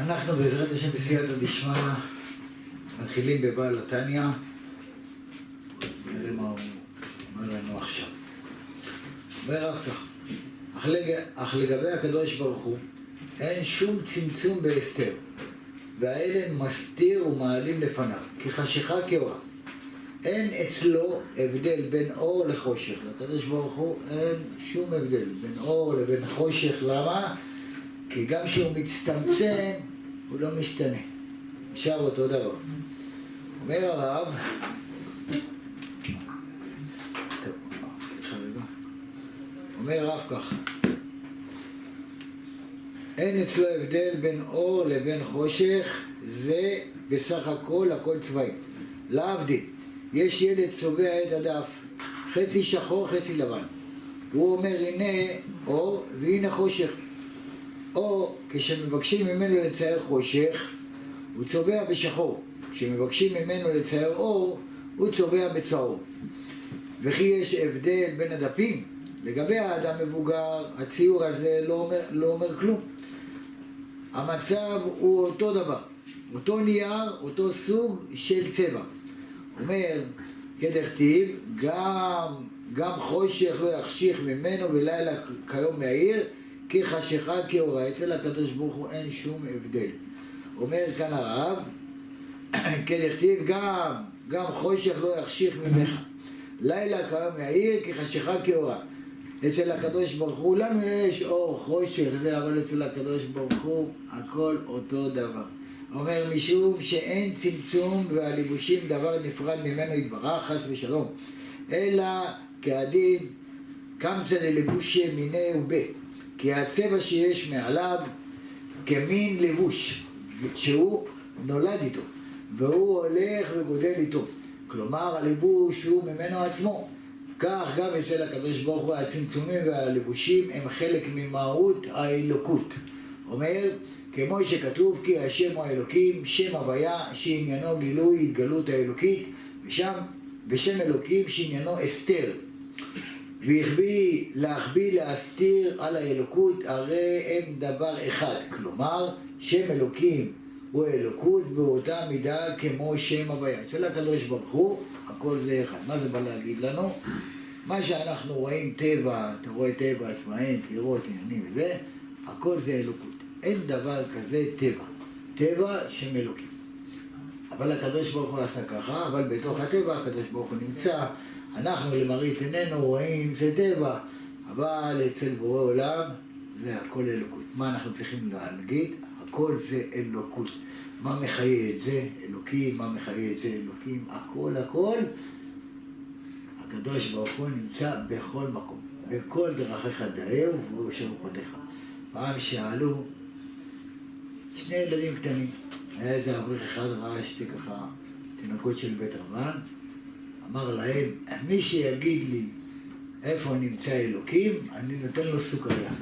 אנחנו בעזרת השם בסייעתא דשמיא מתחילים בבעל התניא נראה מה הוא אומר לנו עכשיו. אומר רק כך, אך. אך לגבי הקדוש ברוך הוא אין שום צמצום בהסתר והאלה מסתיר ומעלים לפניו כחשיכה כאורה אין אצלו הבדל בין אור לחושך לקדוש ברוך הוא אין שום הבדל בין אור לבין חושך למה? כי גם כשהוא מצטמצם הוא לא משתנה נשאר אותו דבר אומר הרב אומר הרב ככה אין אצלו הבדל בין אור לבין חושך, זה בסך הכל הכל צבעים. להבדיל, יש ילד צובע את הדף, חצי שחור, חצי לבן. הוא אומר הנה אור והנה חושך. או כשמבקשים ממנו לצייר חושך, הוא צובע בשחור. כשמבקשים ממנו לצייר אור, הוא צובע בצהוב. וכי יש הבדל בין הדפים? לגבי האדם מבוגר, הציור הזה לא אומר, לא אומר כלום. המצב הוא אותו דבר, אותו נייר, אותו סוג של צבע. אומר, כדכתיב, גם, גם חושך לא יחשיך ממנו ולילה כיום מהעיר, כי חשיכה כאורה. אצל הקדוש ברוך הוא אין שום הבדל. אומר כאן הרב, כדכתיב, גם, גם חושך לא יחשיך ממך. לילה כיום מהעיר, כי חשיכה כאורה. אצל הקדוש ברוך הוא, לנו יש אור, חושך, זה, אבל אצל הקדוש ברוך הוא הכל אותו דבר. אומר משום שאין צמצום והלבושים דבר נפרד ממנו יתברך, חס ושלום, אלא כעדין קמצא ללבוש מיני ובה, כי הצבע שיש מעליו כמין לבוש, שהוא נולד איתו, והוא הולך וגודל איתו. כלומר הלבוש הוא ממנו עצמו. כך גם אצל הקדוש ברוך הוא הצמצומים והלבושים הם חלק ממהות האלוקות. אומר, כמו שכתוב כי השם הוא האלוקים, שם הוויה שעניינו גילוי התגלות האלוקית, ושם בשם אלוקים שעניינו אסתר. והחביא, להחביא, להסתיר על האלוקות, הרי הם דבר אחד. כלומר, שם אלוקים הוא אלוקות באותה מידה כמו שם הוויה. אצל הקדוש ברוך הוא הכל זה אחד. מה זה בא להגיד לנו? מה שאנחנו רואים טבע, אתה רואה טבע, צבעים, קירות, עניינים וזה, הכל זה אלוקות. אין דבר כזה טבע. טבע שם אלוקים. אבל הקדוש ברוך הוא עשה ככה, אבל בתוך הטבע הקדוש ברוך הוא נמצא. אנחנו למראית עינינו רואים זה טבע, אבל אצל בורא עולם זה הכל אלוקות. מה אנחנו צריכים להגיד? הכל זה אלוקות. מה מחיה את זה? אלוקים, מה מחיה את זה? אלוקים, הכל הכל. הקדוש ברוך הוא נמצא בכל מקום. בכל דרכיך דאהו ובראש רוחותיך. פעם שאלו שני ילדים קטנים, היה איזה אברך אחד ראה שתי ככה תינוקות של בית רבן, אמר להם, מי שיגיד לי איפה נמצא אלוקים, אני נותן לו סוכריה.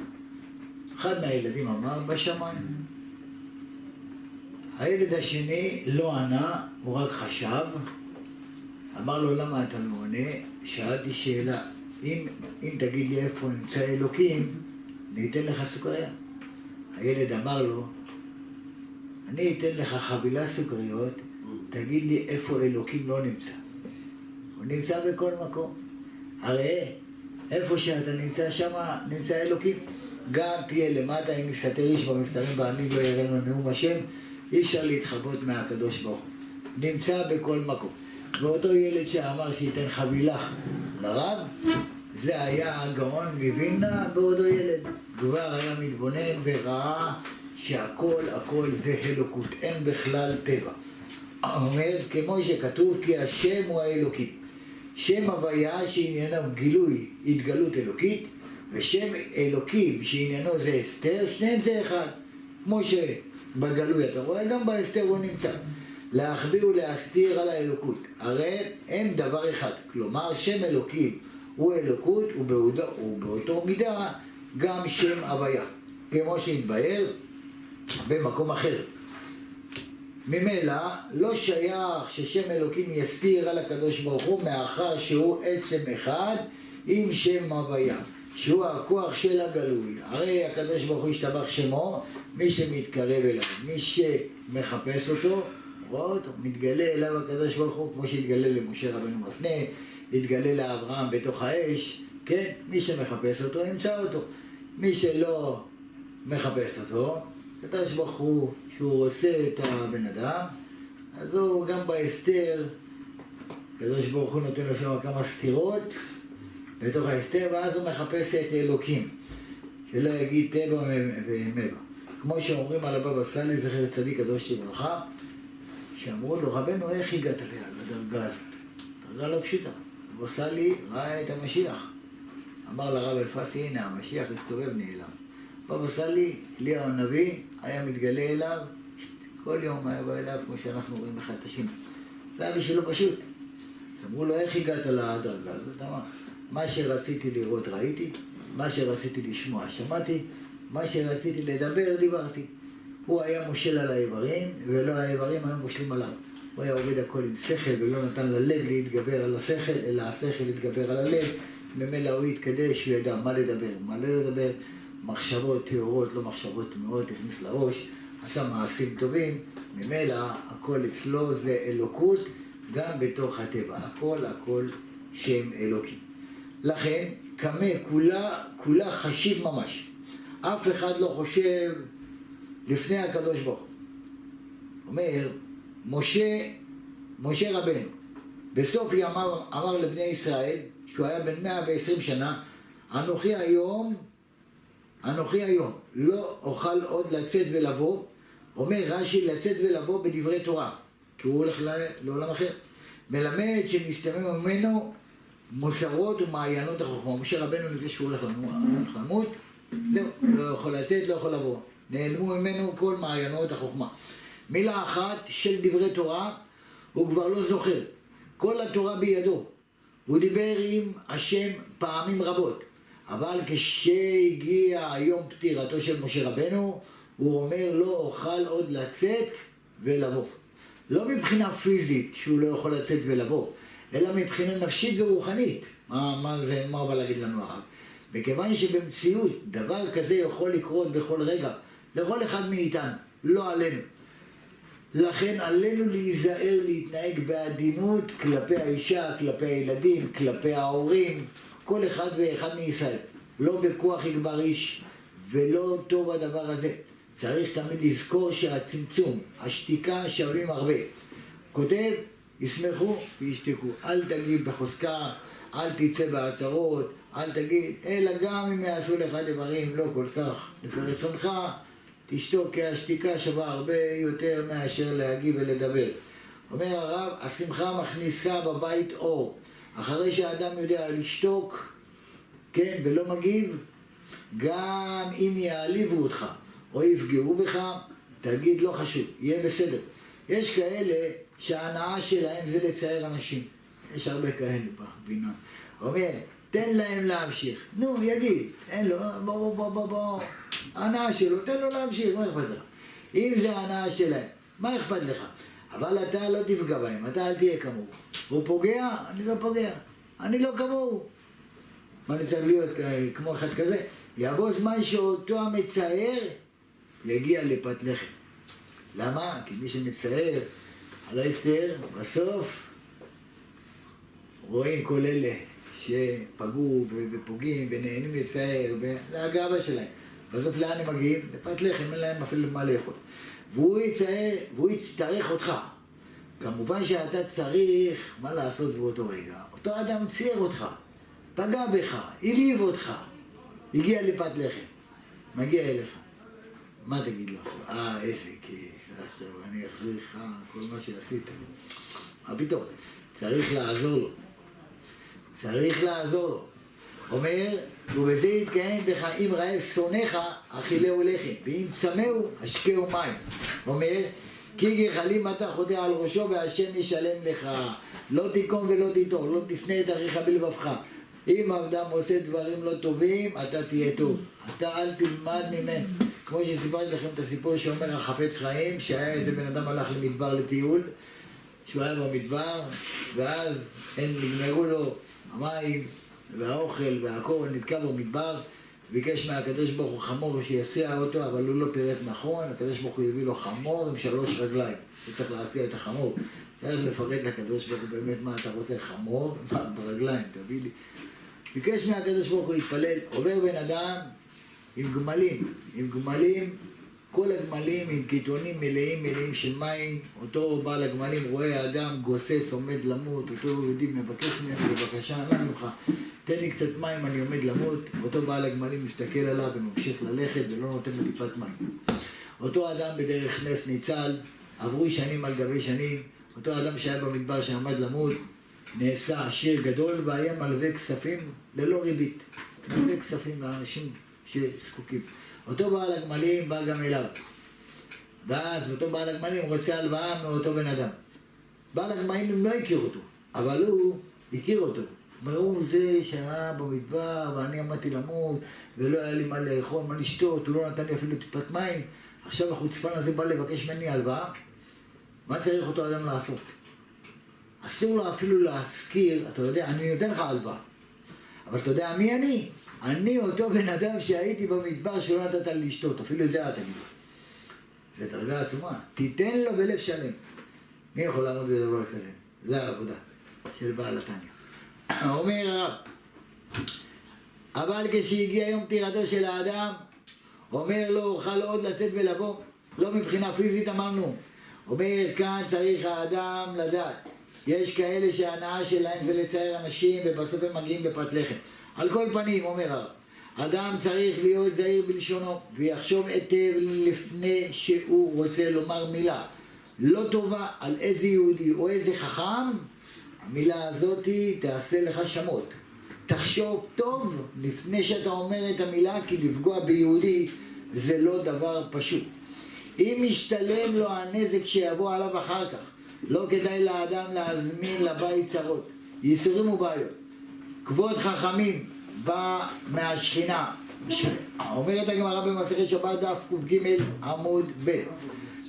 אחד מהילדים אמר, בשמיים. הילד השני לא ענה, הוא רק חשב, אמר לו, למה אתה לא עונה? שאלתי שאלה, אם, אם תגיד לי איפה נמצא אלוקים, אני אתן לך סוכריה. הילד אמר לו, אני אתן לך חבילה סוכריות, תגיד לי איפה אלוקים לא נמצא. הוא נמצא בכל מקום. הרי איפה שאתה נמצא שם, נמצא אלוקים. גם תהיה למטה, אם יסתר איש במסתרים בעמים לא יראה לנו נאום השם, אי אפשר להתחבות מהקדוש ברוך הוא. נמצא בכל מקום. ואותו ילד שאמר שייתן חבילה לרב, זה היה הגאון מווילנה באותו ילד. כבר היה מתבונן וראה שהכל הכל זה אלוקות, אין בכלל טבע. אומר, כמו שכתוב, כי השם הוא האלוקי. שם הוויה שעניינו גילוי התגלות אלוקית, ושם אלוקים שעניינו זה אסתר, שניהם זה אחד. כמו שבגלוי אתה רואה, גם באסתר הוא נמצא. להחביא ולהסתיר על האלוקות. הרי הם דבר אחד. כלומר, שם אלוקים הוא אלוקות, ובאותו מידה גם שם הוויה. כמו שהתבהר במקום אחר. ממילא לא שייך ששם אלוקים יסתיר על הקדוש ברוך הוא מאחר שהוא עצם אחד עם שם הוויה שהוא הכוח של הגלוי הרי הקדוש ברוך הוא השתבח שמו מי שמתקרב אליו, מי שמחפש אותו, רואה אותו, מתגלה אליו הקדוש ברוך הוא כמו שהתגלה למשה רבנו בסנה, התגלה לאברהם בתוך האש, כן? מי שמחפש אותו ימצא אותו. מי שלא מחפש אותו, הקדוש ברוך הוא, שהוא רוצה את הבן אדם, אז הוא גם בהסתר, הקדוש ברוך הוא נותן לו שם כמה סתירות בתוך ההסתר, ואז הוא מחפש את אלוקים, שלא יגיד טבע ומבע. כמו שאומרים על הבבא סאלי, זכר צדיק קדוש לברכה, שאמרו לו, רבנו, איך הגעת לדרגה הזאת? דרגה לא פשוטה. הבבא סאלי ראה את המשיח. אמר לרב אלפסי, הנה המשיח הסתובב נעלם. בבא סאלי, אליהו הנביא, היה מתגלה אליו, כל יום היה בא אליו כמו שאנחנו רואים אחד את השני. זה היה בשבילו פשוט. אז אמרו לו, איך הגעת לדרגה הזאת? אמר, מה שרציתי לראות ראיתי, מה שרציתי לשמוע שמעתי, מה שרציתי לדבר דיברתי. הוא היה מושל על האיברים, ולא האיברים היו מושלים עליו. הוא היה עובד הכל עם שכל, ולא נתן ללב להתגבר על השכל, אלא השכל להתגבר על הלב. ממילא הוא התקדש, הוא ידע מה לדבר, מה לא לדבר, מחשבות טהורות, לא מחשבות טמאות, הכניס לראש, עשה מעשים טובים, ממילא הכל אצלו זה אלוקות, גם בתוך הטבע, הכל הכל שם אלוקי. לכן, קמא כולה, כולה חשיב ממש. אף אחד לא חושב לפני הקדוש ברוך הוא. אומר, משה, משה רבנו, בסוף ימיו אמר לבני ישראל, שהוא היה בן 120 שנה, אנוכי היום, אנוכי היום, לא אוכל עוד לצאת ולבוא, אומר רש"י לצאת ולבוא בדברי תורה, כי הוא הולך לעולם אחר. מלמד שנסתמם ממנו מוסרות ומעיינות החוכמה. משה רבנו לפני שהוא הולך למות, זהו, לא יכול לצאת, לא יכול לבוא. נעלמו ממנו כל מעיינות החוכמה. מילה אחת של דברי תורה, הוא כבר לא זוכר. כל התורה בידו. הוא דיבר עם השם פעמים רבות, אבל כשהגיע יום פטירתו של משה רבנו, הוא אומר לא אוכל עוד לצאת ולבוא. לא מבחינה פיזית שהוא לא יכול לצאת ולבוא, אלא מבחינה נפשית ורוחנית. מה, מה זה, מה בא להגיד לנו הרב? מכיוון שבמציאות דבר כזה יכול לקרות בכל רגע, לכל אחד מאיתנו, לא עלינו. לכן עלינו להיזהר להתנהג בעדינות כלפי האישה, כלפי הילדים, כלפי ההורים, כל אחד ואחד מישראל. לא בכוח יגבר איש, ולא טוב הדבר הזה. צריך תמיד לזכור שהצמצום, השתיקה שווים הרבה. כותב, ישמחו וישתקו. אל תגיד בחוזקה, אל תצא בהצהרות, אל תגיד, אלא גם אם יעשו לך דברים לא כל כך לפי רצונך, תשתוק, כי השתיקה שווה הרבה יותר מאשר להגיב ולדבר. אומר הרב, השמחה מכניסה בבית אור. אחרי שהאדם יודע לשתוק, כן, ולא מגיב, גם אם יעליבו אותך או יפגעו בך, תגיד לא חשוב, יהיה בסדר. יש כאלה שההנאה שלהם זה לצייר אנשים. יש הרבה כאלה בבינה. אומר, תן להם להמשיך. נו, יגיד, תן לו, בוא, בוא, בוא, בוא. ההנאה שלו, תן לו להמשיך, מה אכפת לך? אם זה ההנאה שלהם, מה אכפת לך? אבל אתה לא תפגע בהם, אתה אל תהיה כמוהו. הוא פוגע, אני לא פוגע. אני לא כמוהו. מה אני צריך להיות כמו אחד כזה? יבוא זמן שאותו המצער יגיע לפת לחם. למה? כי מי שמצער על ההסתר, בסוף רואים כל אלה שפגעו ופוגעים ונהנים לצייר, זה הגאווה שלהם. בסוף לאן הם מגיעים? לפת לחם, אין להם אפילו מה לאכול. והוא יצייר, והוא יצטרך אותך. כמובן שאתה צריך מה לעשות באותו רגע. אותו אדם צייר אותך, פגע בך, העליב אותך, הגיע לפת לחם, מגיע אליך. מה תגיד לו? אה, איזה כיף, עכשיו אני אחזיר לך כל מה שעשית. מה פתאום? צריך לעזור לו. צריך לעזור לו. אומר, ובזה יתקיים בך אם רעב שונאיך, אכילהו לחם, ואם צמאו, השקהו מים. אומר, כי גחלים אתה חוטא על ראשו והשם ישלם לך. לא תיקום ולא תיטור, לא תשנא את אחיך בלבבך. אם אדם עושה דברים לא טובים, אתה תהיה טוב. אתה אל תלמד ממנו. כמו שסיפרתי לכם את הסיפור שאומר החפץ חיים, שהיה איזה בן אדם הלך למדבר לטיול, שהוא היה במדבר, ואז הם נגמרו לו המים והאוכל והכל נתקע במדבר, ביקש מהקדוש ברוך הוא חמור שיסיע אותו, אבל הוא לא פירט נכון, הקדוש ברוך הוא הביא לו חמור עם שלוש רגליים. הוא צריך להסיע את החמור. צריך לפרט לקדוש ברוך הוא באמת מה אתה רוצה, חמור? מה, ברגליים, תביא לי. ביקש מהקדוש ברוך הוא להתפלל, עובר בן אדם עם גמלים, עם גמלים, כל הגמלים עם קיתונים מלאים מלאים של מים, אותו בעל הגמלים רואה אדם גוסס עומד למות, אותו יהודי מבקש ממנו בבקשה, אנא ממך, תן לי קצת מים, אני עומד למות, אותו בעל הגמלים מסתכל עליו וממשיך ללכת ולא נותן לו טיפת מים. אותו אדם בדרך נס ניצל, עברו שנים על גבי שנים, אותו אדם שהיה במדבר שעמד למות, נעשה עשיר גדול והיה מלווה כספים ללא ריבית. מלווה כספים לאנשים שזקוקים. אותו בעל הגמלים בא גם אליו. ואז אותו בעל הגמלים רוצה הלוואה מאותו בן אדם. בעל הגמלים לא הכיר אותו, אבל הוא הכיר אותו. הוא זה שהיה במדבר ואני עמדתי למות ולא היה לי מה לאכול, מה לשתות, הוא לא נתן לי אפילו טיפת מים. עכשיו החוצפן הזה בא לבקש ממני הלוואה. מה צריך אותו אדם לעשות? אסור לו אפילו להזכיר, אתה יודע, אני נותן לך הלוואה. אבל אתה יודע מי אני? אני אותו בן אדם שהייתי במדבר שלא נתת לי לשתות, אפילו את זה אל תגיד. זה דרגה עצומה. תיתן לו בלב שלם. מי יכול לעמוד בדבר כזה? זה העבודה של בעל התניא. אומר הרב, אבל כשהגיע יום פטירתו של האדם, אומר לו, אוכל עוד לצאת ולבוא? לא מבחינה פיזית אמרנו. אומר, כאן צריך האדם לדעת. יש כאלה שההנאה שלהם זה לצייר אנשים ובסוף הם מגיעים בפת לחם. על כל פנים, אומר הרב, אדם צריך להיות זהיר בלשונו ויחשוב היטב לפני שהוא רוצה לומר מילה לא טובה על איזה יהודי או איזה חכם, המילה הזאת תעשה לך שמות. תחשוב טוב לפני שאתה אומר את המילה, כי לפגוע ביהודי זה לא דבר פשוט. אם משתלם לו הנזק שיבוא עליו אחר כך, לא כדאי לאדם להזמין לבית צרות, ייסורים ובעיות. כבוד חכמים בא מהשכינה. אומרת הגמרא במסכת שבת דף קג עמוד ב'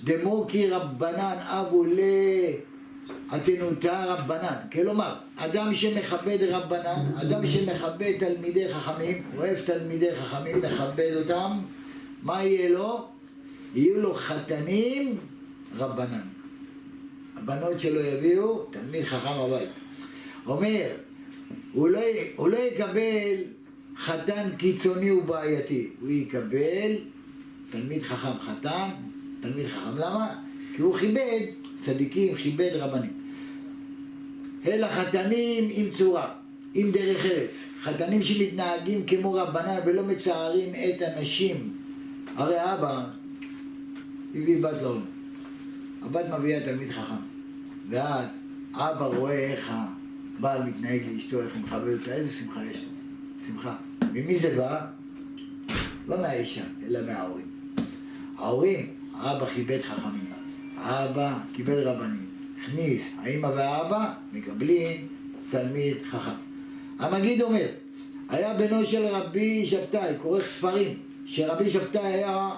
דמו כי רבנן אבו לעתנותה רבנן. כלומר, אדם שמכבד רבנן, אדם שמכבד תלמידי חכמים, אוהב תלמידי חכמים, מכבד אותם, מה יהיה לו? יהיו לו חתנים רבנן. הבנות שלו יביאו תלמיד חכם הבית. אומר, הוא לא, הוא לא יקבל חתן קיצוני ובעייתי, הוא יקבל תלמיד חכם חתן, תלמיד חכם. למה? כי הוא כיבד צדיקים, כיבד רבנים. אלא חתנים עם צורה, עם דרך ארץ. חתנים שמתנהגים כמו רבנן ולא מצערים את הנשים. הרי אבא הביא בת לעולם. הבת מביאה תלמיד חכם. ואז אבא רואה איך הבעל מתנהג לאשתו, איך הוא מכבד אותה, איזה שמחה יש. שמחה. ממי זה בא? לא מהאישה, אלא מההורים. ההורים, האבא כיבד חכמים, האבא כיבד רבנים, הכניס, האמא והאבא מקבלים תלמיד חכם. המגיד אומר, היה בנו של רבי שבתאי, כורך ספרים, שרבי שבתאי היה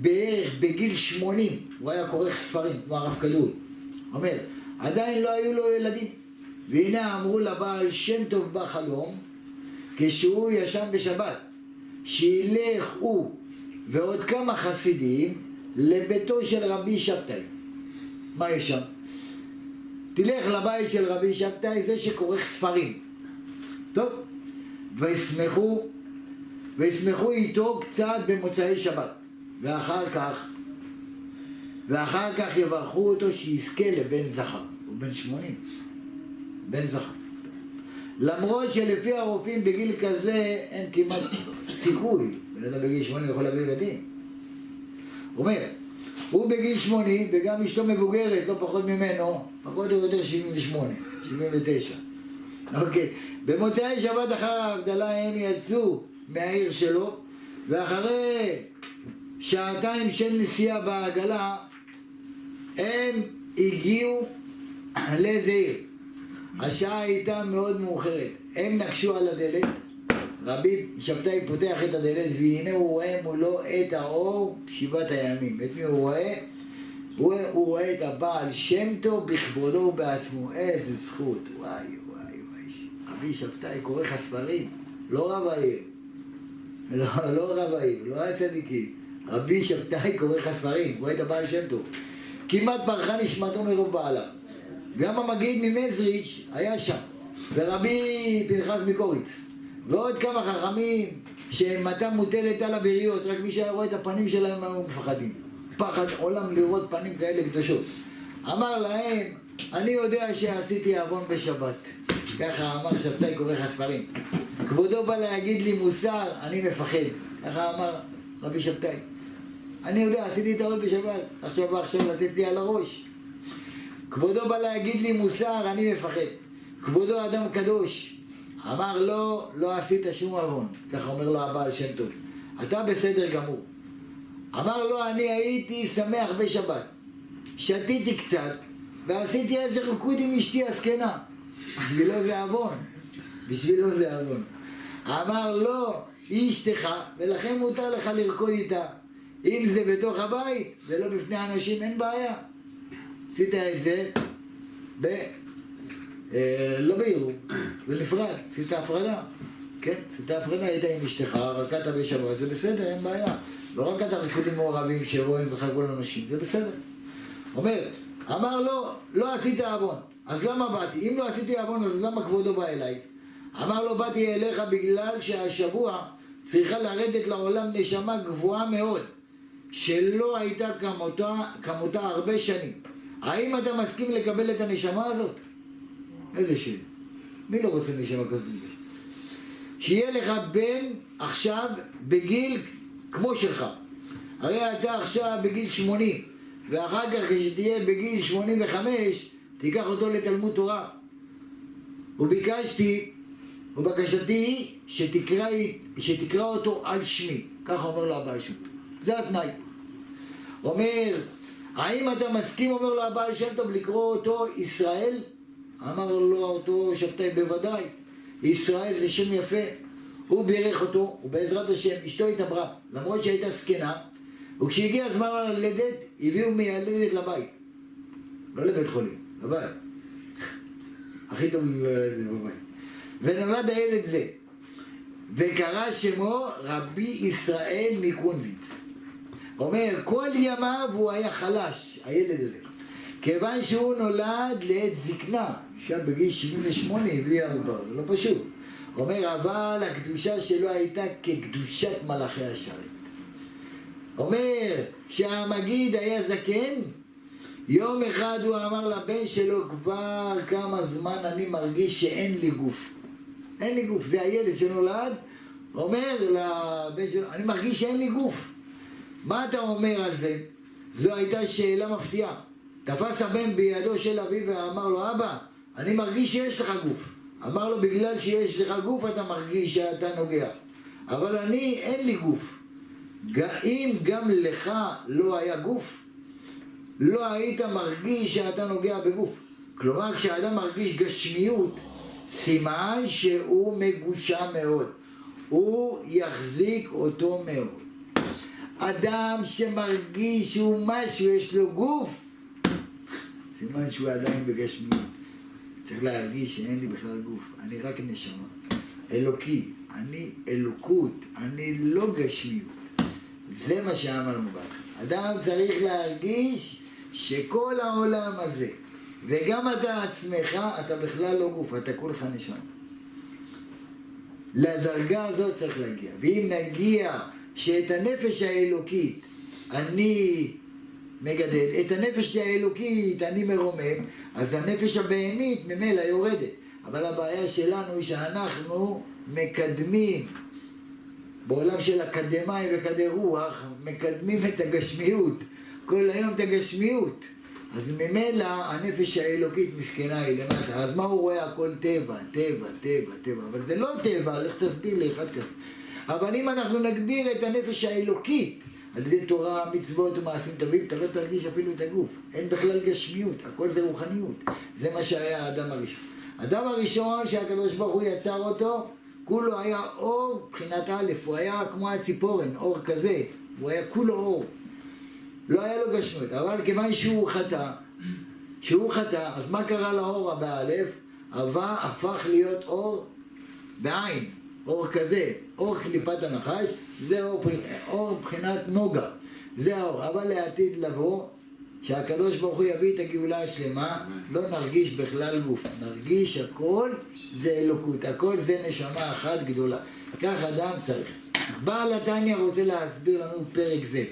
בערך בגיל שמונים, הוא היה כורך ספרים, כמו הרב כדורי. אומר, עדיין לא היו לו ילדים. והנה אמרו לבעל שם טוב בחלום, כשהוא ישן בשבת, שילך הוא ועוד כמה חסידים לביתו של רבי שבתאי. מה יש שם? תלך לבית של רבי שבתאי, זה שכורך ספרים. טוב, וישמחו, וישמחו איתו קצת במוצאי שבת, ואחר כך ואחר כך יברכו אותו שיזכה לבן זכר. הוא בן שמונים. בן זכר. למרות שלפי הרופאים בגיל כזה אין כמעט סיכוי. בן אדם בגיל שמונים יכול להביא ילדים. הוא אומר, הוא בגיל שמונים וגם אשתו מבוגרת, לא פחות ממנו, פחות או יותר שבעים ושמונה, שבעים ותשע. אוקיי. במוצאי שבת אחר ההבדלה הם יצאו מהעיר שלו, ואחרי שעתיים של נסיעה בעגלה, הם הגיעו לאיזה עיר. השעה הייתה מאוד מאוחרת. הם נקשו על הדלת, רבי שבתאי פותח את הדלת, והנה הוא רואה מולו את האור שבעת הימים. את מי הוא רואה? הוא, הוא רואה את הבעל שם טוב בכבודו ובעצמו. איזה זכות. וואי, וואי, וואי. רבי שבתאי כורך הספרים, לא רב העיר. לא, לא רבאים, לא היה צדיקים. רבי שבתאי קורא לך ספרים, רואה את הבעל שם טוב. כמעט פרחה נשמתו מרוב בעלה. גם המגיד ממזריץ' היה שם, ורבי פנחס מקוריץ, ועוד כמה חכמים שמתה מוטלת על הבריות, רק מי שהיה רואה את הפנים שלהם היו מפחדים. פחד עולם לראות פנים כאלה קדושות. אמר להם, אני יודע שעשיתי עוון בשבת. ככה אמר שבתאי קורא לך ספרים. כבודו בא להגיד לי מוסר, אני מפחד. ככה אמר רבי שבתאי. אני יודע, עשיתי טעות בשבת, עכשיו בא עכשיו לתת לי על הראש. כבודו בא להגיד לי מוסר, אני מפחד. כבודו אדם קדוש. אמר לו, לא עשית שום עוון. ככה אומר לו הבעל שם טוב. אתה בסדר גמור. אמר לו, אני הייתי שמח בשבת. שתיתי קצת, ועשיתי איזה ריקוד עם אשתי הזקנה. בשבילו זה עוון. בשבילו זה עוון. אמר לו, היא אשתך, ולכן מותר לך לרקוד איתה. אם זה בתוך הבית ולא בפני אנשים, אין בעיה. עשית את זה ב... אה, לא בעירוב, בנפרד, עשית הפרדה. כן, עשית הפרדה, היית עם אשתך, רקדת בשבת, זה בסדר, אין בעיה. לא רק אתה ריקודים מעורבים שרואים לך כל אנשים, זה בסדר. אומר, אמר לו, לא עשית עוון, אז למה באתי? אם לא עשיתי עוון, אז למה כבודו בא אליי? אמר לו, באתי אליך בגלל שהשבוע צריכה לרדת לעולם נשמה גבוהה מאוד, שלא הייתה כמותה, כמותה הרבה שנים. האם אתה מסכים לקבל את הנשמה הזאת? איזה שם. מי לא רוצה נשמה כזאת? שיהיה לך בן עכשיו בגיל כמו שלך. הרי אתה עכשיו בגיל 80, ואחר כך כשתהיה בגיל 85, תיקח אותו לתלמוד תורה. וביקשתי, ובקשתי היא שתקרא, שתקרא אותו על שמי. ככה אומר לו הבעל טוב. זה התנאי. אומר, האם אתה מסכים, אומר לו הבעל שם טוב, לקרוא אותו ישראל? אמר לו אותו שבתאי בוודאי. ישראל זה שם יפה. הוא בירך אותו, ובעזרת השם אשתו התעברה, למרות שהייתה זקנה, וכשהגיע הזמן ללדת, הביאו מיילדת לבית. לא לבית חולים, לבית. הכי טוב ללדת בבית. ונולד הילד זה. וקרא שמו רבי ישראל מקונזיץ. אומר, כל ימיו הוא היה חלש, הילד הזה. כיוון שהוא נולד לעת זקנה, עכשיו בגיל 78 הביא ערובה, זה לא פשוט. אומר, אבל הקדושה שלו הייתה כקדושת מלאכי השרת. אומר, כשהמגיד היה זקן, יום אחד הוא אמר לבן שלו, כבר כמה זמן אני מרגיש שאין לי גוף. אין לי גוף. זה הילד שנולד, אומר לבן שלו, אני מרגיש שאין לי גוף. מה אתה אומר על זה? זו הייתה שאלה מפתיעה. תפס הבן בידו של אביו ואמר לו, אבא, אני מרגיש שיש לך גוף. אמר לו, בגלל שיש לך גוף אתה מרגיש שאתה נוגע. אבל אני, אין לי גוף. אם גם לך לא היה גוף, לא היית מרגיש שאתה נוגע בגוף. כלומר, כשאדם מרגיש גשמיות, סימן שהוא מגושם מאוד. הוא יחזיק אותו מאוד. אדם שמרגיש שהוא משהו, יש לו גוף, סימן שהוא עדיין בגשמיות. צריך להרגיש שאין לי בכלל גוף, אני רק נשמה. אלוקי, אני אלוקות, אני לא גשמיות. זה מה שאמרנו בהתחלה. אדם צריך להרגיש שכל העולם הזה, וגם אתה עצמך, אתה בכלל לא גוף, אתה כולך נשמה. לדרגה הזאת צריך להגיע. ואם נגיע שאת הנפש האלוקית אני מגדל, את הנפש האלוקית אני מרומם, אז הנפש הבהמית ממילא יורדת. אבל הבעיה שלנו היא שאנחנו מקדמים, בעולם של אקדמאים וכדי רוח, מקדמים את הגשמיות, כל היום את הגשמיות. אז ממילא הנפש האלוקית מסכנה היא למטה. אז מה הוא רואה? הכל טבע, טבע, טבע, טבע. אבל זה לא טבע, לך תסביר לי אחד כזה. אבל אם אנחנו נגביר את הנפש האלוקית על ידי תורה, מצוות ומעשים טובים, אתה לא תרגיש אפילו את הגוף. אין בכלל גשמיות, הכל זה רוחניות. זה מה שהיה האדם הראשון. האדם הראשון שהקדוש ברוך הוא יצר אותו, כולו היה אור מבחינת א', הוא היה כמו הציפורן, אור כזה, הוא היה כולו אור. לא היה לו גשמיות, אבל כיוון שהוא חטא, שהוא חטא, אז מה קרה לאור באלף? הווה הפך להיות אור בעין. אור כזה, אור קליפת הנחש, זה אור, אור מבחינת נוגה, זה האור, אבל לעתיד לבוא, שהקדוש ברוך הוא יביא את הגאולה השלמה, לא נרגיש בכלל גוף, נרגיש הכל זה אלוקות, הכל זה נשמה אחת גדולה, כך אדם צריך. בעל התניא רוצה להסביר לנו פרק זה.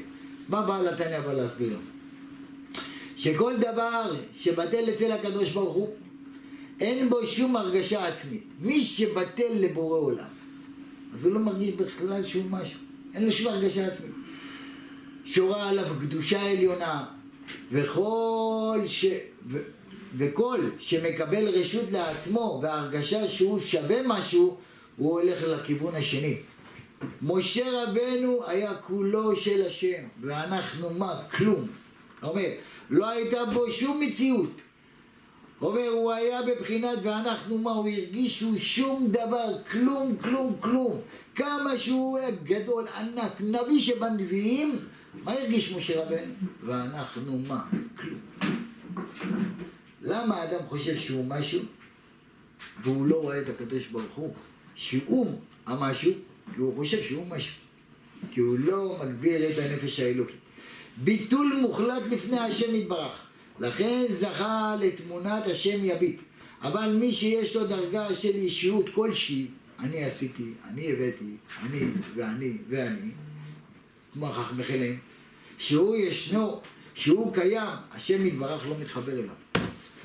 מה בעל התניא בא להסביר לנו? שכל דבר שבטל אצל הקדוש ברוך הוא, אין בו שום הרגשה עצמית. מי שבטל לבורא עולם, אז הוא לא מרגיש בכלל שום משהו. אין לו שום הרגשה עצמית. שורה עליו קדושה עליונה, וכל ש... ו... וכל שמקבל רשות לעצמו והרגשה שהוא שווה משהו, הוא הולך לכיוון השני. משה רבנו היה כולו של השם, ואנחנו מה? כלום. אומר, לא הייתה בו שום מציאות. אומר, הוא היה בבחינת ואנחנו מה? הוא הרגיש שהוא שום דבר, כלום, כלום, כלום. כמה שהוא היה גדול, ענק, נביא שבנביאים, מה הרגיש משה רבנו? ואנחנו מה? כלום. למה האדם חושב שהוא משהו, והוא לא רואה את הקדוש ברוך הוא, שהוא המשהו, כי הוא חושב שהוא משהו. כי הוא לא מגביר את הנפש האלוקית. ביטול מוחלט לפני השם יתברך. לכן זכה לתמונת השם יביט. אבל מי שיש לו דרגה של אישיות כלשהי, אני עשיתי, אני הבאתי, אני ואני ואני, כמו החכמי חלם, שהוא ישנו, שהוא קיים, השם יתברך לא מתחבר אליו.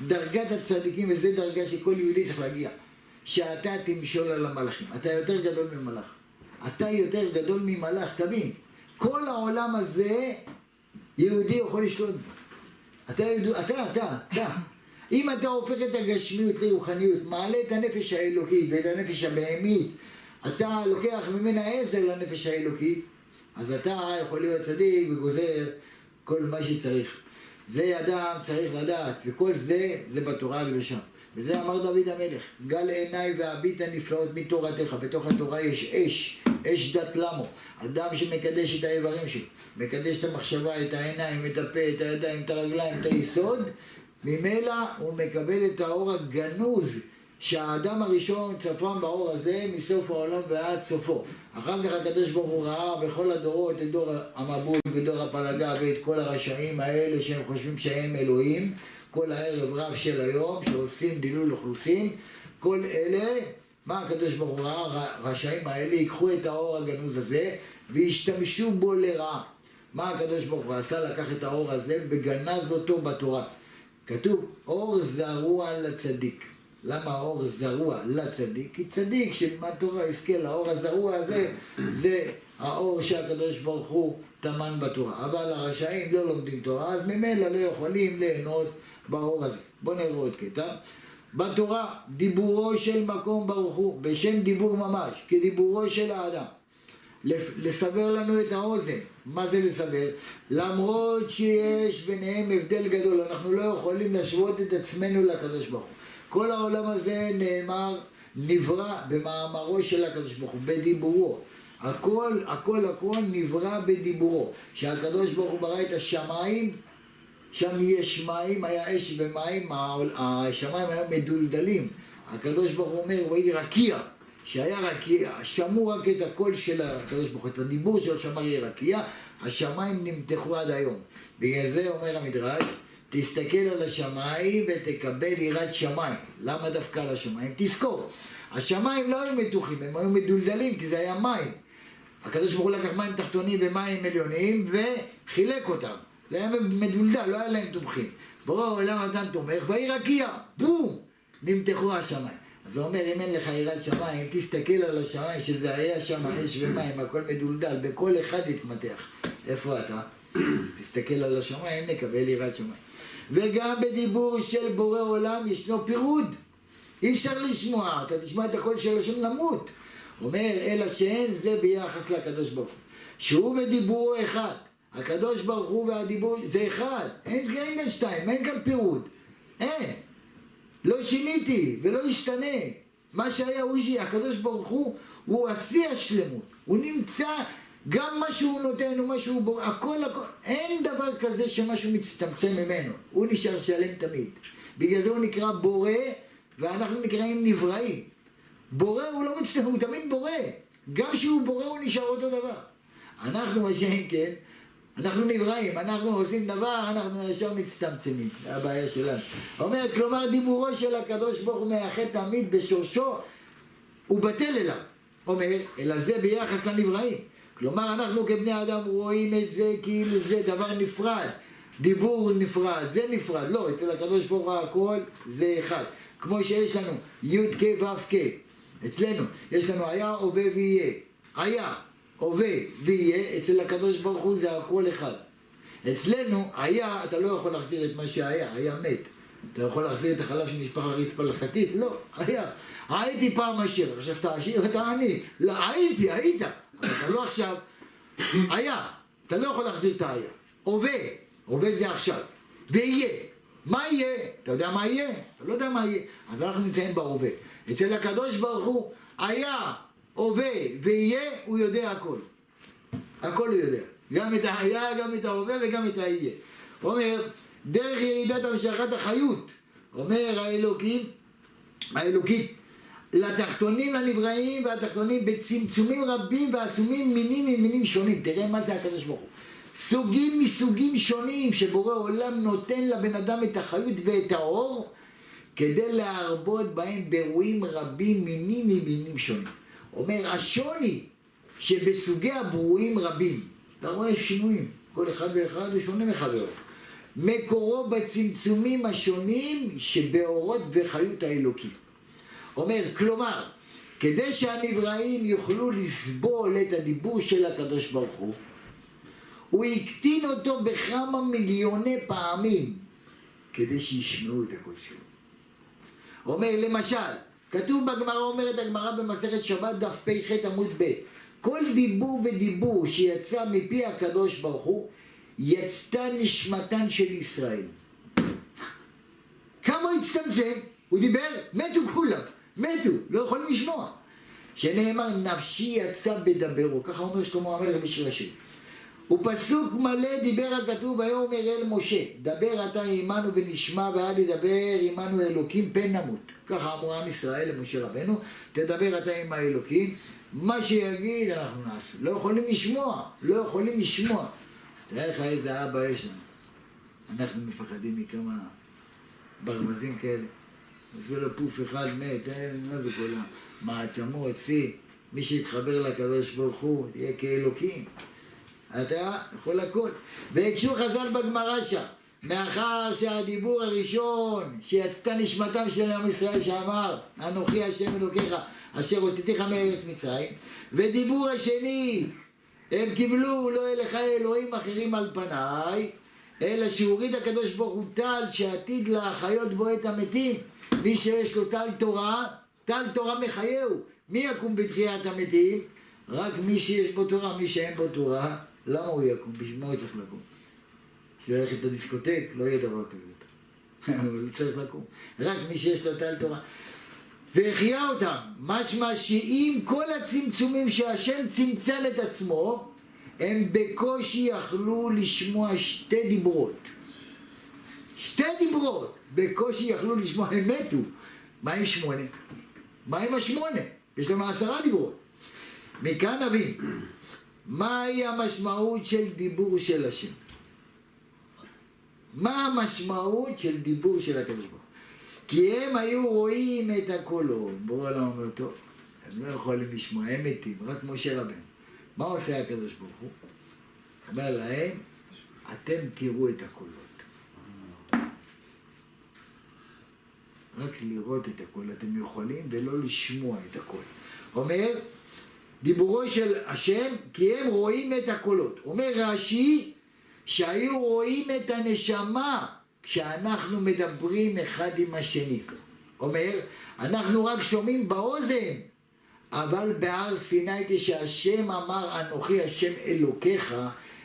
דרגת הצדיקים, וזו דרגה שכל יהודי צריך להגיע, שאתה תמשול על המלאכים. אתה יותר גדול ממלאך. אתה יותר גדול ממלאך, תבין. כל העולם הזה, יהודי יכול לשלוט בו. אתה, אתה, אתה, אתה. אם אתה הופך את הגשמיות לרוחניות, מעלה את הנפש האלוקית ואת הנפש הבהמית, אתה לוקח ממנה עזר לנפש האלוקית, אז אתה יכול להיות צדיק וגוזר כל מה שצריך. זה אדם צריך לדעת, וכל זה, זה בתורה הקדושה. וזה אמר דוד המלך, גל עיניי והביט הנפלאות מתורתך, בתוך התורה יש אש, אש דת למו, אדם שמקדש את האיברים שלו, מקדש את המחשבה, את העיניים, את הפה, את הידיים, את הרגליים, את היסוד, ממילא הוא מקבל את האור הגנוז שהאדם הראשון צפם באור הזה מסוף העולם ועד סופו. אחר כך הקדוש ברוך הוא ראה בכל הדורות את דור המבול ודור הפלגה ואת כל הרשעים האלה שהם חושבים שהם אלוהים כל הערב רב של היום, שעושים דילול אוכלוסין, כל אלה, מה הקדוש ברוך הוא ראה? הרשעים האלה ייקחו את האור הגנוז הזה וישתמשו בו לרעה. מה הקדוש ברוך הוא עשה? לקח את האור הזה וגנז אותו בתורה. כתוב, אור זרוע לצדיק. למה האור זרוע לצדיק? כי צדיק שלמד תורה יזכה לאור הזרוע הזה, זה האור שהקדוש ברוך הוא טמן בתורה. אבל הרשעים לא לומדים תורה, אז ממילא לא יכולים ליהנות באור הזה. בואו נראה עוד קטע. בתורה, דיבורו של מקום ברוך הוא, בשם דיבור ממש, כדיבורו של האדם. לסבר לנו את האוזן. מה זה לסבר? למרות שיש ביניהם הבדל גדול, אנחנו לא יכולים להשוות את עצמנו לקדוש ברוך הוא. כל העולם הזה נאמר, נברא במאמרו של הקדוש ברוך הוא, בדיבורו. הכל, הכל, הכל נברא בדיבורו. כשהקדוש ברוך הוא ברא את השמיים, שם יש מים, היה אש ומים, השמיים היו מדולדלים. הקדוש ברוך הוא אומר, ויהי רקיע, שהיה רקיע, שמעו רק את הקול של הקדוש ברוך הוא, את הדיבור שלו שמע יהיה רקיע, השמיים נמתחו עד היום. בגלל זה אומר המדרש, תסתכל על השמיים ותקבל יראת שמיים. למה דווקא על השמיים? תזכור, השמיים לא היו מתוחים, הם היו מדולדלים כי זה היה מים. הקדוש ברוך הוא לקח מים תחתונים ומים עליונים וחילק אותם. זה היה מדולדל, לא היה להם תומכים. בורא העולם נתן תומך, ויהי רקיע, בום! נמתחו השמיים. אז הוא אומר, אם אין לך יראת שמיים, תסתכל על השמיים, שזה היה שם אש ומים, הכל מדולדל, בכל אחד יתמתח. איפה אתה? תסתכל על השמיים, נקבל יראת שמיים. וגם בדיבור של בורא עולם ישנו פירוד. אי אפשר לשמוע, אתה תשמע את הקול של השם למות. אומר, אלא שאין זה ביחס לקדוש ברוך הוא. שהוא בדיבורו אחד. הקדוש ברוך הוא והדיבור זה אחד. אין כאן שתיים, אין כאן פירוד. אין. לא שיניתי ולא ישתנה. מה שהיה הוא שיהיה. הקדוש ברוך הוא הוא השיא השלמות. הוא נמצא גם מה שהוא נותן ומה שהוא בורא, הכל הכל, אין דבר כזה שמשהו מצטמצם ממנו, הוא נשאר שלם תמיד. בגלל זה הוא נקרא בורא ואנחנו נקראים נבראים. בורא הוא לא מצטמצם, הוא תמיד בורא. גם כשהוא בורא הוא נשאר אותו דבר. אנחנו, מה שאין כן, אנחנו נבראים, אנחנו עושים דבר, אנחנו ישר מצטמצמים, זה הבעיה שלנו. אומר, כלומר דיבורו של הקדוש ברוך הוא מייחד תמיד בשורשו, הוא בטל אליו. אומר, אלא זה ביחס לנבראים. כלומר, אנחנו כבני אדם רואים את זה כאילו זה דבר נפרד, דיבור נפרד, זה נפרד. לא, אצל הקדוש ברוך הוא הכל זה אחד. כמו שיש לנו י' כ' ו' כ', אצלנו יש לנו היה, הווה ויהיה. היה, הווה ויהיה, אצל הקדוש ברוך הוא זה הכל אחד. אצלנו, היה, אתה לא יכול להחזיר את מה שהיה, היה מת. אתה יכול להחזיר את החלב שנשפך על הרצפה לשקית? לא, היה. הייתי פעם עשיר, עכשיו אתה עשיר, אתה עני. לא, הייתי, היית. אתה לא עכשיו. היה, אתה לא יכול להחזיר את היה. הווה, הווה זה עכשיו. ויהיה. מה יהיה? אתה יודע מה יהיה? אתה לא יודע מה יהיה. אז אנחנו נמצאים בהווה. אצל הקדוש ברוך הוא, היה, הווה ויהיה, הוא יודע הכל. הכל הוא יודע. גם את היה, גם את ההווה וגם את היהיה. אומר, דרך ירידת המשכת החיות, אומר האלוקים, האלוקית, לתחתונים לנבראים והתחתונים בצמצומים רבים ועצומים מינים ממינים שונים. תראה מה זה הקדוש ברוך הוא. סוגים מסוגים שונים שבורא עולם נותן לבן אדם את החיות ואת האור כדי להרבות בהם באירועים רבים מינים ממינים שונים. אומר השוני שבסוגי הברואים רבים, אתה רואה שינויים, כל אחד ואחד הוא שונה מחברו. מקורו בצמצומים השונים שבאורות וחיות האלוקים. אומר, כלומר, כדי שהנבראים יוכלו לסבול את הדיבור של הקדוש ברוך הוא, הוא הקטין אותו בכמה מיליוני פעמים כדי שישמעו את הקול שלו. אומר, למשל, כתוב בגמרא, אומרת הגמרא במסכת שבת דף פ"ח עמוד ב' כל דיבור ודיבור שיצא מפי הקדוש ברוך הוא יצתה נשמתן של ישראל. כמה הצטמצם? הוא דיבר, מתו כולם, מתו, לא יכולים לשמוע. שנאמר, נפשי יצא בדברו, ככה אומר שלמה המלך בשיר השם. ופסוק מלא דיבר הכתוב ויאמר אל משה, דבר אתה עמנו ונשמע ואל ידבר עמנו אלוקים פן נמות. ככה אמרו עם ישראל למשה רבנו, תדבר אתה עם האלוקים, מה שיגיד אנחנו נעשה. לא יכולים לשמוע, לא יכולים לשמוע. אז תראה לך איזה אבא יש לנו. אנחנו מפחדים מכמה ברווזים כאלה. עשו לו פוף אחד מת, אין, מה זה כל המעצמות, שיא. מי שיתחבר לקדוש ברוך הוא, תהיה כאלוקים. אתה יכול הכל. והקשו חז"ל בגמרא שם, מאחר שהדיבור הראשון שיצתה נשמתם של עם ישראל שאמר, אנוכי השם אלוקיך, אשר הוצאתיך מארץ מצרים, ודיבור השני, הם קיבלו לא אליך אלוהים אחרים על פניי, אלא שהוריד הקדוש ברוך הוא טל שעתיד להחיות בו את המתים. מי שיש לו טל תורה, טל תורה מחייהו. מי יקום בתחיית המתים? רק מי שיש בו תורה, מי שאין בו תורה, למה הוא יקום? בשביל מה הוא צריך לקום? בשביל ללכת לדיסקוטק, לא יהיה דבר כזה. הוא לא צריך לקום. רק מי שיש לו טל תורה. והחיה אותם, משמע שאם כל הצמצומים שהשם צמצם את עצמו, הם בקושי יכלו לשמוע שתי דיברות. שתי דיברות, בקושי יכלו לשמוע, הם מתו. מה עם שמונה? מה עם השמונה? יש להם עשרה דיברות. מכאן נבין, מהי המשמעות של דיבור של השם? מה המשמעות של דיבור של הקדוש ברוך? כי הם היו רואים את הקולות. בורא לא אומר, טוב, הם לא יכולים לשמוע, הם מתים, רק משה רבנו. מה עושה הקדוש ברוך הוא? אומר להם, אתם תראו את הקולות. רק לראות את הקול, אתם יכולים ולא לשמוע את הקול. אומר, דיבורו של השם, כי הם רואים את הקולות. אומר רש"י, שהיו רואים את הנשמה כשאנחנו מדברים אחד עם השני. אומר, אנחנו רק שומעים באוזן, אבל בהר סיני כשהשם אמר אנוכי השם אלוקיך,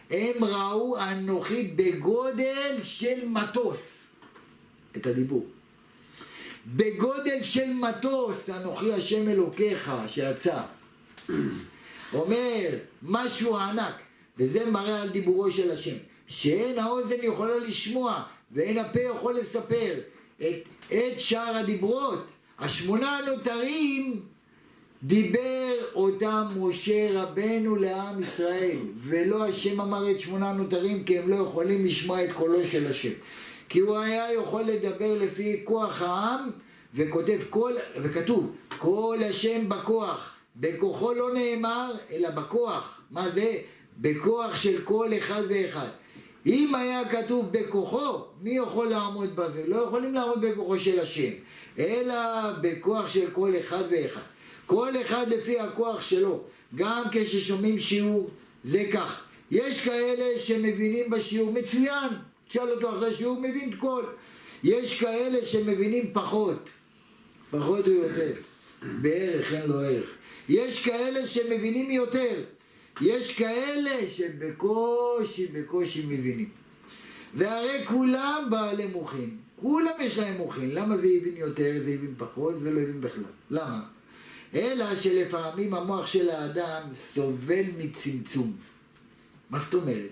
הם ראו אנוכי בגודל של מטוס, את הדיבור. בגודל של מטוס אנוכי השם אלוקיך שיצא. אומר משהו ענק, וזה מראה על דיבורו של השם, שאין האוזן יכולה לשמוע ואין הפה יכול לספר את, את שאר הדיברות. השמונה הנותרים דיבר אותם משה רבנו לעם ישראל, ולא השם אמר את שמונה נותרים כי הם לא יכולים לשמוע את קולו של השם. כי הוא היה יכול לדבר לפי כוח העם, וכותב כל, וכתוב, כל השם בכוח. בכוחו לא נאמר, אלא בכוח. מה זה? בכוח של כל אחד ואחד. אם היה כתוב בכוחו, מי יכול לעמוד בזה? לא יכולים לעמוד בכוחו של השם, אלא בכוח של כל אחד ואחד. כל אחד לפי הכוח שלו. גם כששומעים שיעור, זה כך. יש כאלה שמבינים בשיעור מצוין, תשאל אותו אחרי שיעור, מבין את כל. יש כאלה שמבינים פחות, פחות או יותר. בערך אין לו ערך. יש כאלה שמבינים יותר. יש כאלה שבקושי, בקושי מבינים. והרי כולם בעלי מוחין. כולם יש להם מוחין. למה זה הבין יותר, זה הבין פחות, זה לא הבין בכלל. למה? אלא שלפעמים המוח של האדם סובל מצמצום. מה זאת אומרת?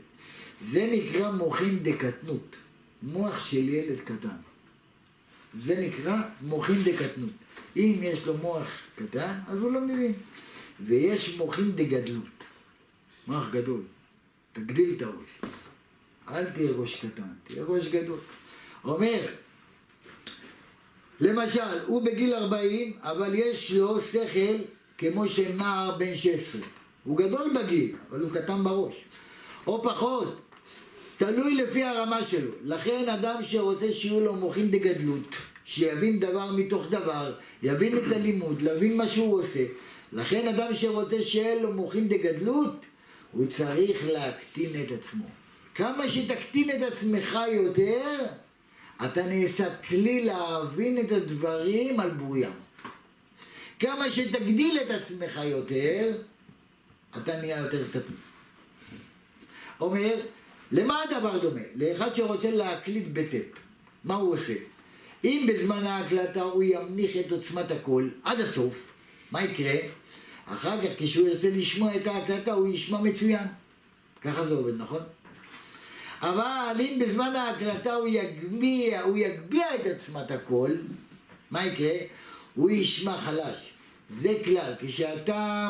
זה נקרא מוחין דקטנות. מוח של ילד קטן. זה נקרא מוחין דקטנות. אם יש לו מוח קטן, אז הוא לא מבין. ויש מוחין דגדלות. מוח גדול. תגדיל את הראש. אל תהיה ראש קטן, תהיה ראש גדול. אומר, למשל, הוא בגיל 40, אבל יש לו שכל כמו של נער בן 16. הוא גדול בגיל, אבל הוא קטן בראש. או פחות, תלוי לפי הרמה שלו. לכן אדם שרוצה שיהיו לו מוחין דגדלות, שיבין דבר מתוך דבר, יבין את הלימוד, להבין מה שהוא עושה. לכן אדם שרוצה שיהיה לו מוחין דגדלות, הוא צריך להקטין את עצמו. כמה שתקטין את עצמך יותר, אתה נעשה כלי להבין את הדברים על בוריים. כמה שתגדיל את עצמך יותר, אתה נהיה יותר סתום. אומר, למה הדבר דומה? לאחד שרוצה להקליט בטפ, מה הוא עושה? אם בזמן ההקלטה הוא ימניח את עוצמת הקול עד הסוף, מה יקרה? אחר כך כשהוא ירצה לשמוע את ההקלטה הוא ישמע מצוין. ככה זה עובד, נכון? אבל אם בזמן ההקלטה הוא יגביה, הוא יגביה את עוצמת הקול, מה יקרה? הוא ישמע חלש. זה כלל, כשאתה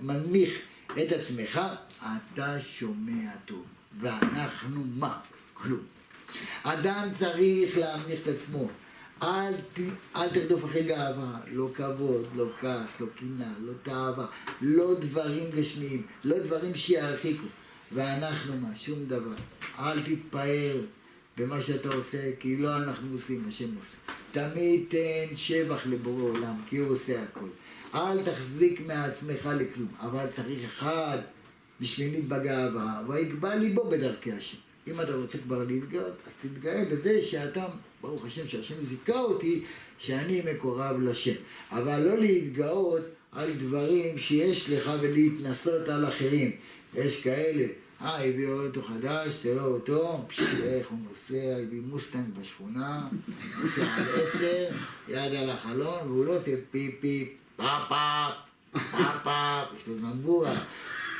מנמיך את עצמך, אתה שומע טוב. ואנחנו מה? כלום. אדם צריך להנמיך את עצמו. אל, ת, אל תרדוף אחרי גאווה, לא כבוד, לא כעס, לא קנאה, לא תאווה, לא דברים גשמיים, לא דברים שירחיקו. ואנחנו מה? שום דבר. אל תתפאר במה שאתה עושה, כי לא אנחנו עושים, השם עושה. תמיד תן שבח לבורא עולם, כי הוא עושה הכל. אל תחזיק מעצמך לכלום, אבל צריך אחד בשביל בגאווה, ויגבה ליבו בדרכי השם. אם אתה רוצה כבר להתגאות, אז תתגאה בזה שאתה, ברוך השם שהשם זיכה אותי, שאני מקורב לשם. אבל לא להתגאות על דברים שיש לך ולהתנסות על אחרים. יש כאלה, אה, הביאו אותו חדש, תראה אותו, איך הוא נוסע, הביא מוסטנג בשכונה, נוסע על עשר, יד על החלון, והוא לא עושה פי פי, פאפ פאפ, פאפ פאפ, יש לו זמבורה.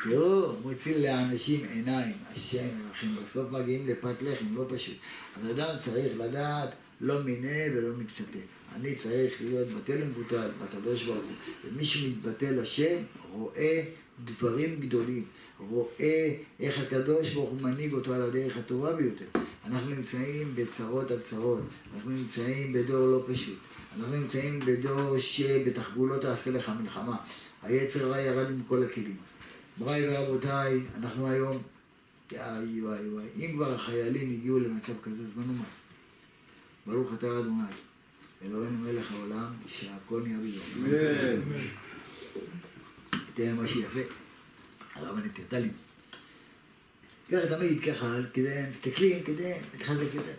תראו, מוציא לאנשים עיניים, השם אלוהים, בסוף מגיעים לפת לחם, לא פשוט. אז אדם צריך לדעת לא מיניה ולא מקצתה. אני צריך להיות בטל ומבוטל, בקדוש ברוך הוא. ומי שמתבטל השם, רואה דברים גדולים. רואה איך הקדוש ברוך הוא מנהיג אותו על הדרך הטובה ביותר. אנחנו נמצאים בצרות על צרות, אנחנו נמצאים בדור לא פשוט. אנחנו נמצאים בדור שבתחבולות תעשה לך מלחמה. היצר רע ירד עם כל הכלים. מוריי ורבותיי, אנחנו היום, וואי וואי וואי, אם כבר החיילים הגיעו למצב כזה, אז בנו מה? ברוך אתה אדוני, אלוהינו מלך העולם, שהכל נהיה ביום. תראה מה שיפה, הרב הנטרטלי. ככה תמיד, ככה, כדי, מסתכלים, כדי להתחזק יותר.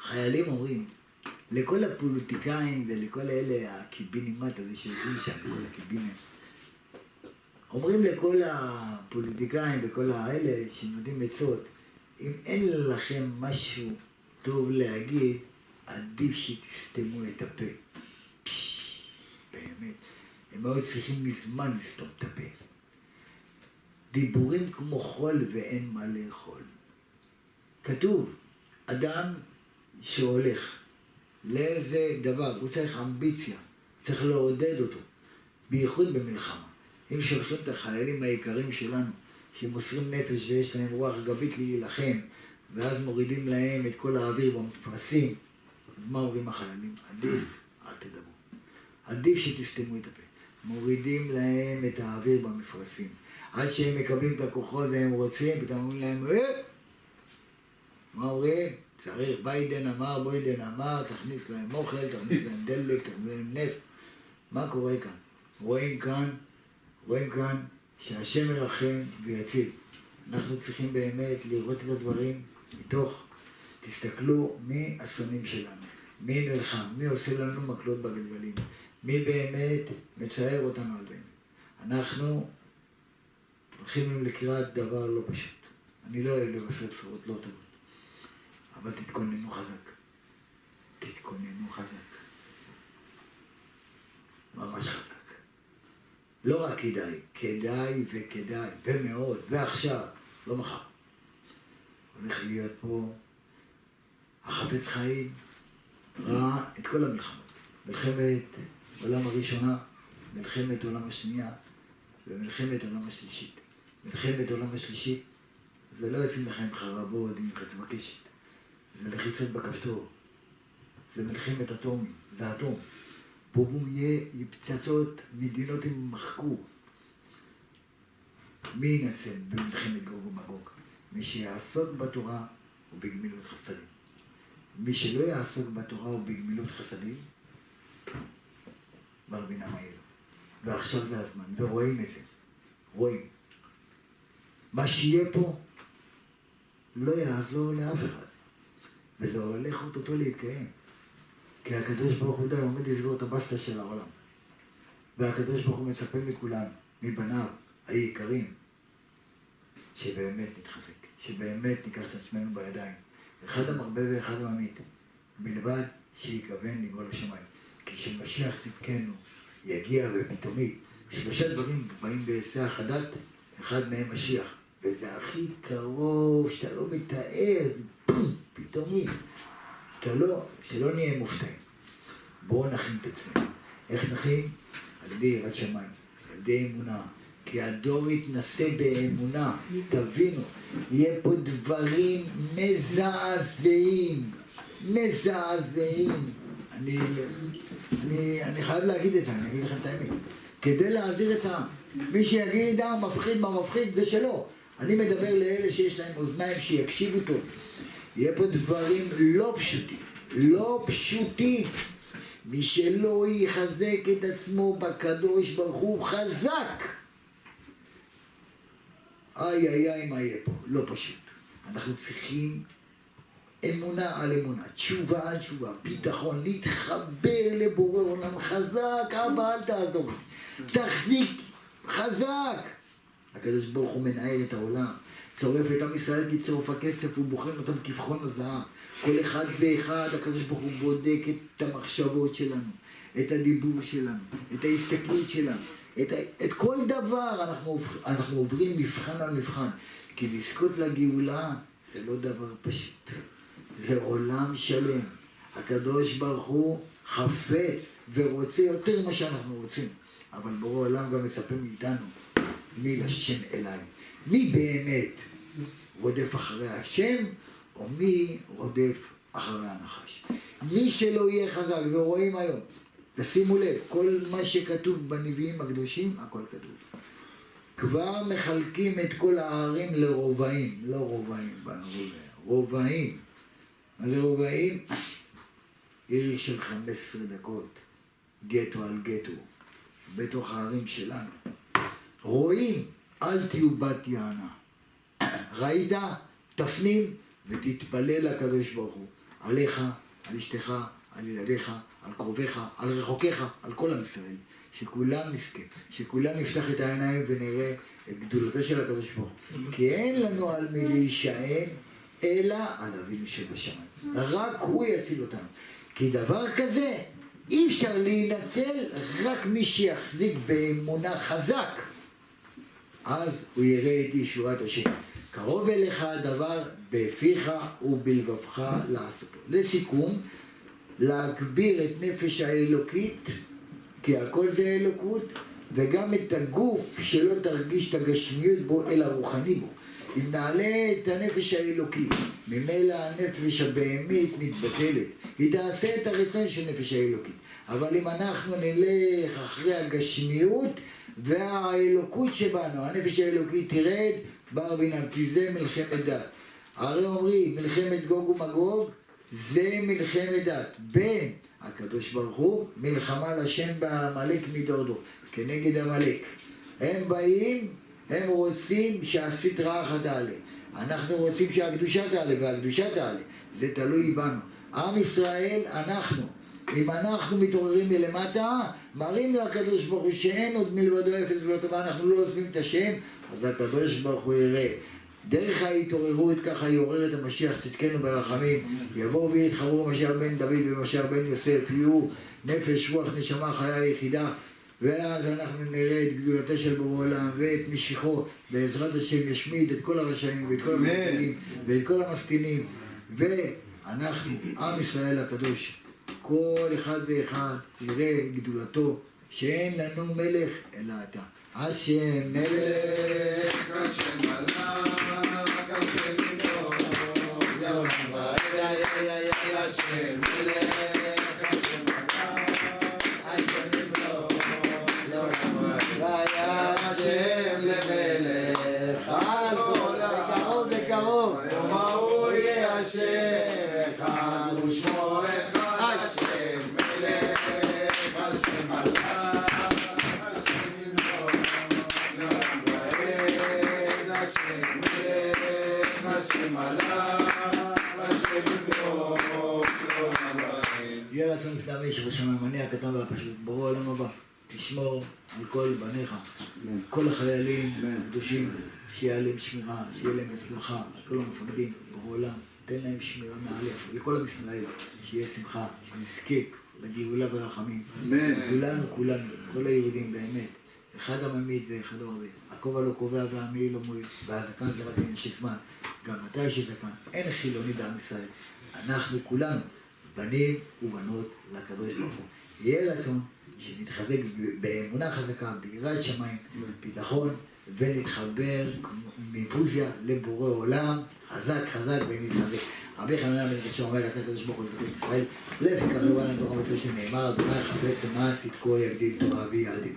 חיילים אומרים, לכל הפוליטיקאים ולכל אלה הקיבינימט הזה שיושבים שם, כל הקיבינים, אומרים לכל הפוליטיקאים וכל האלה שנותנים עצות, אם אין לכם משהו טוב להגיד, עדיף שתסתמו את הפה. באמת. הם היו צריכים מזמן לסתום את הפה. דיבורים כמו חול ואין מה לאכול. כתוב, אדם שהולך לאיזה דבר, הוא צריך אמביציה, צריך לעודד אותו, בייחוד במלחמה. אם שולחים את החיילים היקרים שלנו, שמוסרים נפש ויש להם רוח גבית להילחם, ואז מורידים להם את כל האוויר במפרשים, אז מה אומרים החיילים? עדיף, אל תדברו. עדיף שתסתמו את הפה. מורידים להם את האוויר במפרשים. עד שהם מקבלים את הכוחות והם רוצים, פתאום אומרים להם, אה! מה אומרים? צריך, ביידן אמר, ביידן אמר, תכניס להם אוכל, תכניס להם דלק, תכניס להם נפט. מה קורה כאן? רואים כאן, רואים כאן שהשם מרחם ויציל. אנחנו צריכים באמת לראות את הדברים מתוך, תסתכלו מי השונאים שלנו, מי נלחם, מי עושה לנו מקלות בגלגלים, מי באמת מצער אותנו על באמת. אנחנו הולכים לקראת דבר לא פשוט. אני לא אוהב לבשר בשורות לא טובות, אבל תתכוננו חזק. תתכוננו חזק. ממש חזק. לא רק כדאי, כדאי וכדאי, ומאוד, ועכשיו, לא מחר. הולך להיות פה החפץ חיים ראה את כל המלחמות. מלחמת העולם הראשונה, מלחמת העולם השנייה ומלחמת העולם השלישית. מלחמת העולם השלישית זה לא יוצאים לך עם חרבות, עם חצי בקשת. זה לחיצות בכפתור. זה מלחמת אטומים, זה אטום. בום יהיה פצצות, מדינות יימחקו. מי ינצל במלחמת גוג ומגוג? מי שיעסוק בתורה ובגמילות חסדים. מי שלא יעסוק בתורה ובגמילות חסדים, בר בינה מהיר. ועכשיו זה הזמן, ורואים את זה. רואים. מה שיהיה פה לא יעזור לאף אחד. וזה הולך אוטוטו להתקיים. כי הקדוש ברוך הוא די עומד לסגור את הבסטה של העולם. והקדוש ברוך הוא מצפה מכולם, מבניו היקרים, שבאמת נתחזק, שבאמת ניקח את עצמנו בידיים. אחד המרבה ואחד הממית, בלבד שיכוון לגאול השמיים. כי כשמשיח צדקנו יגיע ופתאומית, שלושה דברים באים בהיסח הדת, אחד מהם משיח, וזה הכי קרוב, שאתה לא מתאר, פתאומי. אתה לא, שלא נהיה מופתעים. בואו נכין את עצמנו. איך נכין? על ידי יראת שמיים, על ידי אמונה. כי הדור יתנשא באמונה, תבינו, יהיה פה דברים מזעזעים, מזעזעים. אני, אני, אני חייב להגיד את זה, אני אגיד לכם את האמת. כדי להזהיר את העם. מי שיגיד, אה, מפחיד, מה מפחיד, זה שלא. אני מדבר לאלה שיש להם אוזניים שיקשיבו טוב. יהיה פה דברים לא פשוטים, לא פשוטים. מי שלא יחזק את עצמו בקדוש ברוך הוא חזק. איי איי איי מה יהיה פה, לא פשוט. אנחנו צריכים אמונה על אמונה, תשובה על תשובה, ביטחון, להתחבר לבורא עולם חזק, אבא אל תעזור לי, תחזיק חזק. הקדוש ברוך הוא מנהל את העולם, צורף את עם ישראל כצורף הכסף, הוא בוחן אותם כבחון הזהב. כל אחד ואחד, הקדוש ברוך הוא בודק את המחשבות שלנו, את הדיבור שלנו, את ההסתכלות שלנו, את, את כל דבר אנחנו, אנחנו עוברים מבחן על מבחן. כי לזכות לגאולה זה לא דבר פשוט. זה עולם שלם. הקדוש ברוך הוא חפץ ורוצה יותר ממה שאנחנו רוצים. אבל בורא עולם גם מצפה מאיתנו, מי לשם אליי. מי באמת רודף אחרי השם, או מי רודף אחרי הנחש. מי שלא יהיה חזק, ורואים היום, תשימו לב, כל מה שכתוב בנביאים הקדושים, הכל כתוב. כבר מחלקים את כל הערים לרובעים, לא רובעים, רובעים. מה זה רובעים? עיר של 15 דקות, גטו על גטו, בתוך הערים שלנו. רואים, אל תהיו בת יענה. ראית? תפנים ותתפלל לקדוש ברוך הוא. עליך, על אשתך, על ילדיך, על קרוביך, על רחוקיך, על כל עם ישראל. שכולם נזכה, שכולם נפתח את העיניים ונראה את גדולתו של הקדוש ברוך הוא. כי אין לנו על מי להישען, אלא על אבינו שבשמיים. רק הוא יציל אותנו. כי דבר כזה, אי אפשר להינצל רק מי שיחזיק באמונה חזק. אז הוא יראה את ישועת השם. קרוב אליך הדבר בפיך ובלבבך לעשותו. לסיכום, להגביר את נפש האלוקית כי הכל זה אלוקות, וגם את הגוף שלא תרגיש את הגשמיות בו, אלא רוחני בו. אם נעלה את הנפש האלוקי, ממילא הנפש הבהמית מתבטלת. היא תעשה את הרצון של נפש האלוקית. אבל אם אנחנו נלך אחרי הגשמיות והאלוקות שבנו, הנפש האלוקית תרד, בר בינם, כי זה מלחמת דת. הרי אומרים, מלחמת גוג ומגוג זה מלחמת דת. בין הקדוש ברוך הוא, מלחמה לשם בעמלק מדור דור, כנגד עמלק. הם באים, הם רוצים שהסטרא אחת תעלה. אנחנו רוצים שהקדושה תעלה, והקדושה תעלה. זה תלוי בנו. עם ישראל, אנחנו. אם אנחנו מתעוררים מלמטה, מראים לקדוש ברוך הוא שאין עוד מלבדו אפס ולא טובה, אנחנו לא עוזבים את השם, אז הקדוש ברוך הוא יראה. דרך ההתעוררות ככה יעורר את המשיח צדקנו ברחמים. יבואו ויתחרו משיח בן דוד ומשיח בן יוסף יהיו נפש רוח נשמה חיה יחידה. ואז אנחנו נראה את גדולתו של ברור העולם ואת משיחו. בעזרת השם ישמיד את כל הרשעים ואת כל המסכנים ואת כל המסכנים ואנחנו עם ישראל הקדוש כל אחד ואחד יראה גדולתו שאין לנו מלך אלא אתה. השם מלך, השם מלך, השם הקדושים, שיהיה להם שמירה, שיהיה להם הצלחה, כל המפקדים, ברור העולם, תן להם שמירה מעליך, לכל עם ישראל, שיהיה שמחה, שנזכה לגאולה ורחמים. כולנו, כולנו, כל היהודים באמת. אחד הממית ואחד המרבה. הכובע לא קובע והמעיל לא מועיל. והזקן זה רק עניין של זמן. גם מתי יש זקן? אין חילוני בעם ישראל. אנחנו כולנו בנים ובנות לקדוש ברוך הוא. יהיה רצון שנתחזק באמונה חזקה, ביראת שמיים, ביטחון, ונתחבר מאינפוזיה לבורא עולם, חזק חזק ונתחזק. רבי חנניה בן קשה אומר, עשה הקדוש ברוך הוא לבקש ישראל, לפי כך רבנה תורה מצווה שנאמר, אדוני חפץ למען צדקו יגדיל תורה ויעדיל.